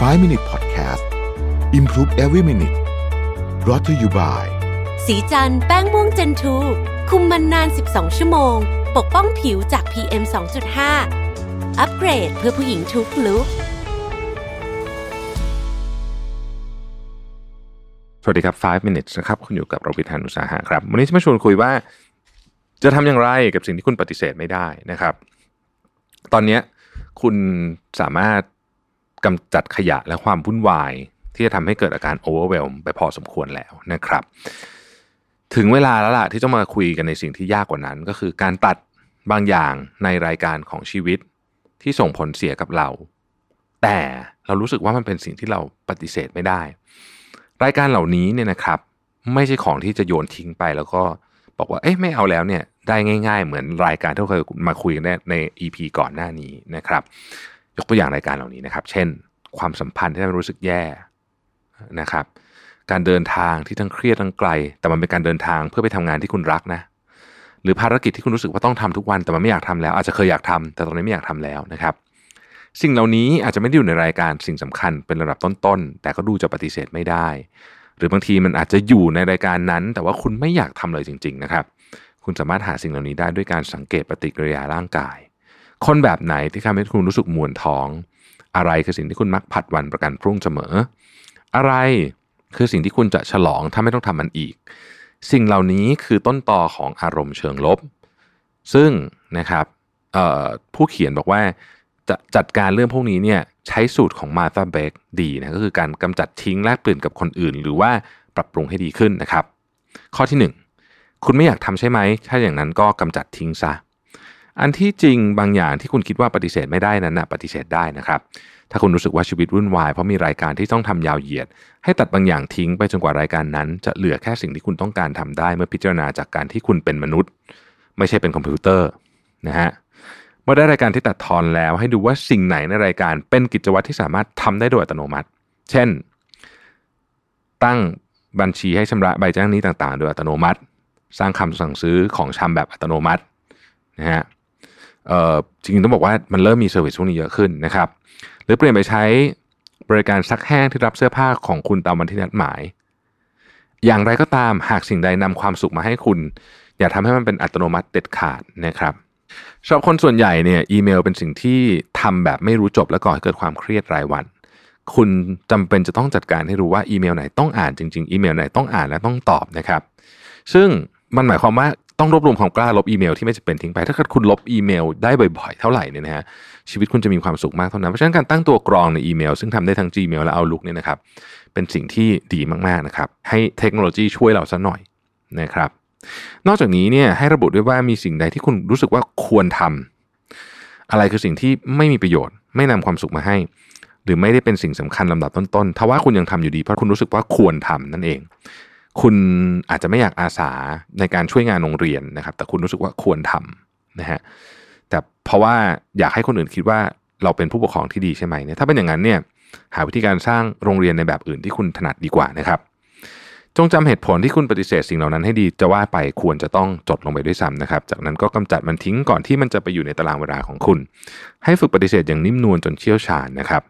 5 Minute Podcast Improve Every Minute brought to you by สีจันแป้งม่วงเจนทูคุมมันนาน 12 ชั่วโมง ปกป้องผิวจาก PM 2.5 อัปเกรดเพื่อผู้หญิงทุกลุกสวัสดีครับ 5 minutes นะครับ คุณอยู่กับเราวิทยานุสาหะครับ วันนี้จะมาชวนคุยว่า จะทำอย่างไรกับสิ่งที่คุณปฏิเสธไม่ได้นะครับ ตอนเนี้ยคุณสามารถ กำจัดขยะและความวุ่นวาย ที่จะทำให้เกิดอาการ overwhelm ไปพอสมควรแล้วนะครับ ถึงเวลาแล้วล่ะที่ต้องมาคุยกันในสิ่งที่ยากกว่านั้น ก็คือการตัดบางอย่างในรายการของชีวิตที่ส่งผลเสียกับเรา แต่เรารู้สึกว่ามันเป็นสิ่งที่เราปฏิเสธไม่ได้ รายการเหล่านี้เนี่ยนะครับ ไม่ใช่ของที่จะโยนทิ้งไปแล้วก็บอกว่าเอ๊ะไม่เอาแล้วเนี่ยได้ง่าย ๆ เหมือนรายการที่เราเคยมาคุยกันใน EP ก่อนหน้านี้นะครับ ยกตัวอย่างรายการเหล่านี้นะครับ เช่น ความสัมพันธ์ที่ทำให้รู้สึกแย่นะครับ การเดินทางที่ทั้งเครียดทั้งไกล แต่มันเป็นการเดินทางเพื่อไปทำงานที่คุณรักนะ หรือภารกิจที่คุณรู้สึกว่าต้องทำทุกวันแต่มันไม่อยากทำแล้ว อาจจะเคยอยากทำแต่ตอนนี้ไม่อยากทำแล้วนะครับ สิ่งเหล่านี้อาจจะไม่ได้อยู่ในรายการสิ่งสำคัญเป็นระดับต้นๆแต่ก็ดูจะปฏิเสธไม่ได้ หรือบางทีมันอาจจะอยู่ในรายการนั้น แต่ว่าคุณไม่อยากทำเลยจริง ๆ นะครับ คุณสามารถหาสิ่งเหล่านี้ได้ด้วยการสังเกตปฏิกิริยาร่างกาย คนแบบไหนที่ทำให้คุณรู้สึกมวนท้อง อะไรคือสิ่งที่คุณมักผัดวันประกันพรุ่งเสมอ อะไรคือสิ่งที่คุณจะฉลองถ้าไม่ต้องทำมันอีก สิ่งเหล่านี้คือต้นตอของอารมณ์เชิงลบ ซึ่งนะครับผู้เขียนบอกว่าจะจัดการเรื่องพวกนี้เนี่ยใช้สูตรของมาธาเบกดีนะก็คือการกำจัดทิ้งแลกเปลี่ยนกับคนอื่น หรือว่าปรับปรุงให้ดีขึ้นนะครับ ข้อที่ 1 คุณไม่อยากทำใช่ไหม ถ้าอย่างนั้นก็กำจัดทิ้งซะ อันที่จริงบางอย่างที่คุณคิดว่าปฏิเสธไม่ได้นั้นนะปฏิเสธได้นะครับ ถ้าคุณรู้สึกว่าชีวิตวุ่นวายเพราะมีรายการที่ต้องทำยาวเหยียด ให้ตัดบางอย่างทิ้งไปจนกว่ารายการนั้น จะเหลือแค่สิ่งที่คุณต้องการทำได้ เมื่อพิจารณาจากการที่คุณเป็นมนุษย์ ไม่ใช่เป็นคอมพิวเตอร์นะฮะเมื่อได้รายการที่ตัดทอนแล้ว ให้ดูว่าสิ่งไหนในรายการเป็นกิจวัตรที่สามารถทำได้โดยอัตโนมัติ เช่น ตั้งบัญชีให้ชำระใบแจ้งนี้ต่าง ๆ โดยอัตโนมัติ สร้างคำสั่งซื้อของชำแบบอัตโนมัตินะฮะ จริงๆต้องบอกว่ามันเริ่มมีเซอร์วิสพวกนี้เยอะขึ้นนะครับ หรือเปลี่ยนไปใช้บริการซักแห้งที่รับเสื้อผ้าของคุณตามวันที่นัดหมาย อย่างไรก็ตามหากสิ่งใดนำความสุขมาให้คุณ อย่าทำให้มันเป็นอัตโนมัติเด็ดขาดนะครับสำหรับคนส่วนใหญ่เนี่ยอีเมลเป็นสิ่งที่ทำแบบไม่รู้จบและก่อให้เกิดความเครียดรายวัน คุณจำเป็นจะต้องจัดการให้รู้ว่าอีเมลไหนต้องอ่านจริงๆอีเมลไหนต้องอ่านและต้องตอบนะครับ ซึ่งมันหมายความว่า ต้องรวบรวมความกล้าลบอีเมลที่ไม่จำเป็นทิ้งไป ถ้าเกิดคุณลบอีเมลได้บ่อยๆ เท่าไหร่เนี่ยนะฮะชีวิตคุณจะมีความสุขมากเท่านั้น เพราะฉะนั้นการตั้งตัวกรองในอีเมล ซึ่งทำได้ทั้ง Gmail และ Outlook เนี่ยนะครับเป็นสิ่งที่ดีมากๆนะครับให้เทคโนโลยีช่วยเราสักหน่อยนะครับนอกจากนี้เนี่ยให้ระบุด้วยว่ามีสิ่งใดที่คุณรู้สึกว่าควรทำอะไรคือสิ่งที่ไม่มีประโยชน์ ไม่นำความสุขมาให้ หรือไม่ได้เป็นสิ่งสำคัญลำดับต้นๆถ้าว่าคุณยังทำอยู่ดีเพราะคุณรู้สึกว่าควรทำนั่นเอง คุณอาจจะไม่อยากอาสาในการช่วยงานโรงเรียนนะครับ แต่คุณรู้สึกว่าควรทำนะฮะแต่เพราะว่าอยากให้คนอื่นคิดว่าเราเป็นผู้ปกครองที่ดีใช่ไหมเนี่ยถ้าเป็นอย่างนั้นเนี่ยหาวิธีการสร้างโรงเรียนในแบบอื่นที่คุณถนัดดีกว่านะครับ จงจำเหตุผลที่คุณปฏิเสธสิ่งเหล่านั้นให้ดีจะว่าไปควรจะต้องจดลงไปด้วยซ้ำนะครับ จากนั้นก็กำจัดมันทิ้งก่อนที่มันจะไปอยู่ในตารางเวลาของคุณ ให้ฝึกปฏิเสธอย่างนิ่มนวลจนเชี่ยวชาญนะครับ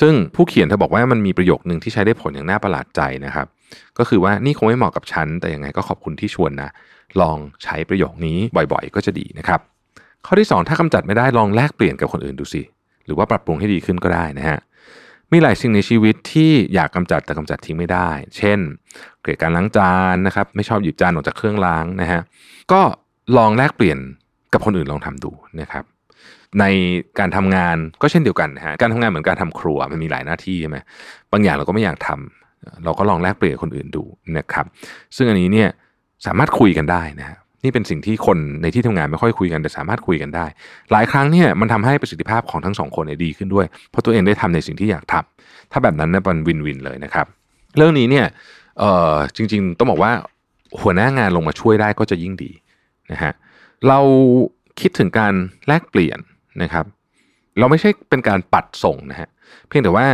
ซึ่งผู้เขียนเธอบอกว่ามันมีประโยคนึงที่ใช้ได้ผลอย่างน่าประหลาดใจนะครับ ก็คือว่านี่คงไม่เหมาะกับฉัน แต่ยังไงก็ขอบคุณที่ชวนนะ ลองใช้ประโยคนี้บ่อยๆ ก็จะดีนะครับ ข้อที่ 2 ถ้ากำจัดไม่ได้ลองแลกเปลี่ยนกับคนอื่นดูสิหรือว่าปรับปรุงให้ดีขึ้นก็ได้นะฮะมีหลายสิ่งในชีวิตที่อยากกำจัดแต่กำจัดทิ้งไม่ได้ เช่น เกลียดการล้างจานนะครับ ไม่ชอบหยิบจานออกจากเครื่องล้างนะฮะก็ลองแลกเปลี่ยนกับคนอื่นลองทำดูนะครับ ในการทำงานก็เช่นเดียวกันนะฮะการทำงานเหมือนการทำครัวมันมีหลายหน้าที่ใช่ไหมบางอย่างเราก็ไม่อยากทำเราก็ลองแลกเปลี่ยนคนอื่นดูนะครับ ซึ่งอันนี้เนี่ยสามารถคุยกันได้นะฮะนี่เป็นสิ่งที่คนในที่ทำงานไม่ค่อยคุยกันแต่สามารถคุยกันได้ หลายครั้งเนี่ยมันทำให้ประสิทธิภาพของทั้งสองคนดีขึ้นด้วย เพราะตัวเองได้ทำในสิ่งที่อยากทำถ้าแบบนั้นเนี่ยเป็นวินวินเลยนะครับ เรื่องนี้เนี่ยเอ่อจริง ๆ ต้องบอกว่าหัวหน้างานลงมาช่วยได้ก็จะยิ่งดีนะฮะเราคิดถึงการแลกเปลี่ยน นะครับ เราไม่ใช่เป็นการปัดส่งนะฮะเพียงแต่ว่า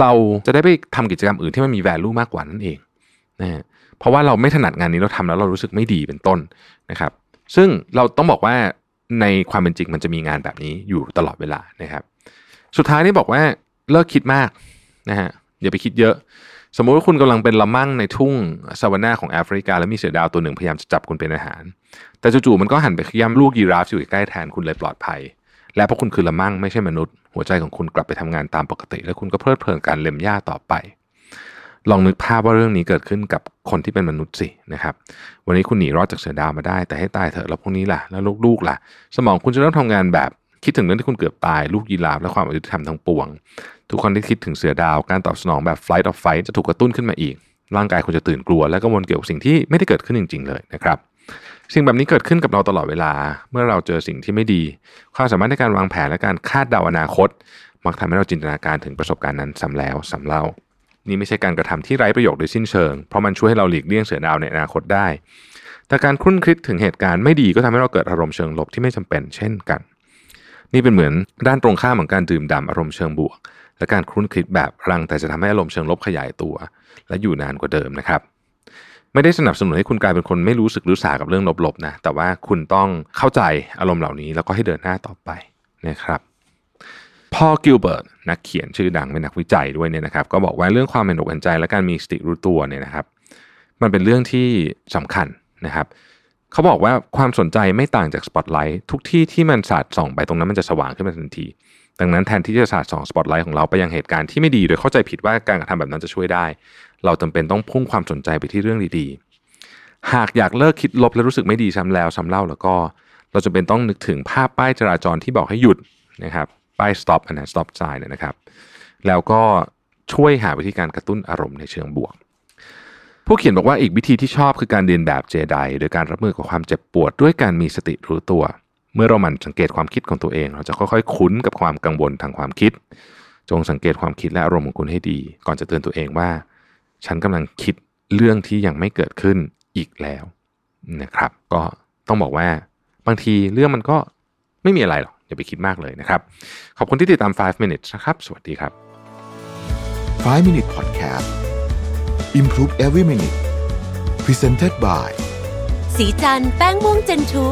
เราจะได้ไปทำกิจกรรมอื่นที่มันมี value มากกว่านั่นเองนะฮะเพราะว่าเราไม่ถนัดงานนี้เราทำแล้วเรารู้สึกไม่ดีเป็นต้นนะครับ ซึ่งเราต้องบอกว่าในความเป็นจริงมันจะมีงานแบบนี้อยู่ตลอดเวลานะครับ สุดท้ายนี่บอกว่าเลิกคิดมากนะฮะอย่าไปคิดเยอะ สมมุติว่าคุณกำลังเป็นละมั่งในทุ่งซาวานาของแอฟริกา แล้วมีเสือดาวตัวหนึ่งพยายามจะจับคุณเป็นอาหาร แต่จู่ๆมันก็หันไปขย้ำลูกยีราฟอยู่ใกล้แทนคุณเลยปลอดภัย และเพราะคุณคือละมั่งไม่ใช่มนุษย์ หัวใจของคุณกลับไปทำงานตามปกติ แล้วคุณก็เพลิดเพลินการเล็มหญ้าต่อไป ลองนึกภาพว่าเรื่องนี้เกิดขึ้นกับคนที่เป็นมนุษย์สินะครับ วันนี้คุณหนีรอดจากเสือดาวมาได้ แต่ให้ตายเถอะแล้วพวกนี้ล่ะแล้วลูกๆล่ะ สมองคุณจะเริ่มทำงานแบบคิดถึงเรื่องที่คุณเกือบตายลูกยีราฟและความอายุติธรรมทั้งปวง ทุกคนที่คิดถึงเสือดาว การตอบสนองแบบ flight of fight จะถูกกระตุ้นขึ้นมาอีก ร่างกายคุณจะตื่นกลัว และกังวลเกี่ยวกับสิ่งที่ไม่ได้เกิดขึ้นจริง ๆ เลยนะครับ สิ่งแบบนี้เกิดขึ้นกับเราตลอดเวลา เมื่อเราเจอสิ่งที่ไม่ดี ความสามารถในการวางแผนและการคาดเดาอนาคต มักทำให้เราจินตนาการถึงประสบการณ์นั้นซ้ำแล้วซ้ำเล่า นี่ไม่ใช่การกระทำที่ไร้ประโยชน์โดยสิ้นเชิง เพราะมันช่วยให้เราหลีกเลี่ยงเสือดาวในอนาคตได้ แต่การคุ้นคิดถึงเหตุการณ์ไม่ดีก็ทำให้เราเกิดอารมณ์เชิงลบที่ไม่จำเป็นเช่นกัน นี่เป็นเหมือนด้านตรงข้ามของการดื่มด่ำอารมณ์เชิงบวก และการคุ้นคิดแบบรังแต่จะทำให้อารมณ์เชิงลบขยายตัว และอยู่นานกว่าเดิมนะครับ ไม่ได้สนับสนุนให้คุณกลายเป็นคนไม่รู้สึกรู้สากับเรื่องลบๆนะแต่ว่าคุณต้องเข้าใจอารมณ์เหล่านี้ แล้วก็ให้เดินหน้าต่อไปนะครับพอล กิลเบิร์ตนักเขียนชื่อดังเป็นนักวิจัยด้วยเนี่ยนะครับ ก็บอกว่าเรื่องความเห็นอกเห็นใจและการมีสติรู้ตัวเนี่ยนะครับ มันเป็นเรื่องที่สำคัญนะครับเขาบอกว่าความสนใจไม่ต่างจากสปอตไลท์ทุกที่ที่มันสาดส่องไปตรงนั้นมันจะสว่างขึ้นมาทันที ดังนั้นแทนที่จะสาดส่องสปอตไลท์ของเราไปยังเหตุการณ์ที่ไม่ดีโดยเข้าใจผิดว่าการกระทำแบบนั้นจะช่วยได้ เราจำเป็นต้องพุ่งความสนใจไปที่เรื่องดีๆ หากอยากเลิกคิดลบและรู้สึกไม่ดีซ้ำแล้วซ้ำเล่าแล้วก็ เราจะเป็นต้องนึกถึงภาพป้ายจราจรที่บอกให้หยุดนะครับป้าย stop นะ stop sign เนี่ยนะครับ แล้วก็ช่วยหาวิธีการกระตุ้นอารมณ์ในเชิงบวก ผู้เขียนบอกว่าอีกวิธีที่ชอบคือการเรียนแบบเจไดโดยการรับมือกับความเจ็บปวดด้วยการมีสติรู้ตัว เมื่อเรามันสังเกตความคิดของตัวเอง เราจะค่อยๆ คุ้นกับความกังวลทางความคิด จงสังเกตความคิดและอารมณ์ของคุณให้ดี ก่อนจะเตือนตัวเองว่า ฉันกำลังคิดเรื่องที่ยังไม่เกิดขึ้นอีกแล้วนะครับ ก็ต้องบอกว่าบางทีเรื่องมันก็ไม่มีอะไรหรอกอย่าไปคิดมากเลยนะครับ ขอบคุณที่ติดตาม 5 minutes นะครับ สวัสดีครับ 5 Minute Podcast Improve Every Minute Presented by สีจันแป้งม่วงเจนทู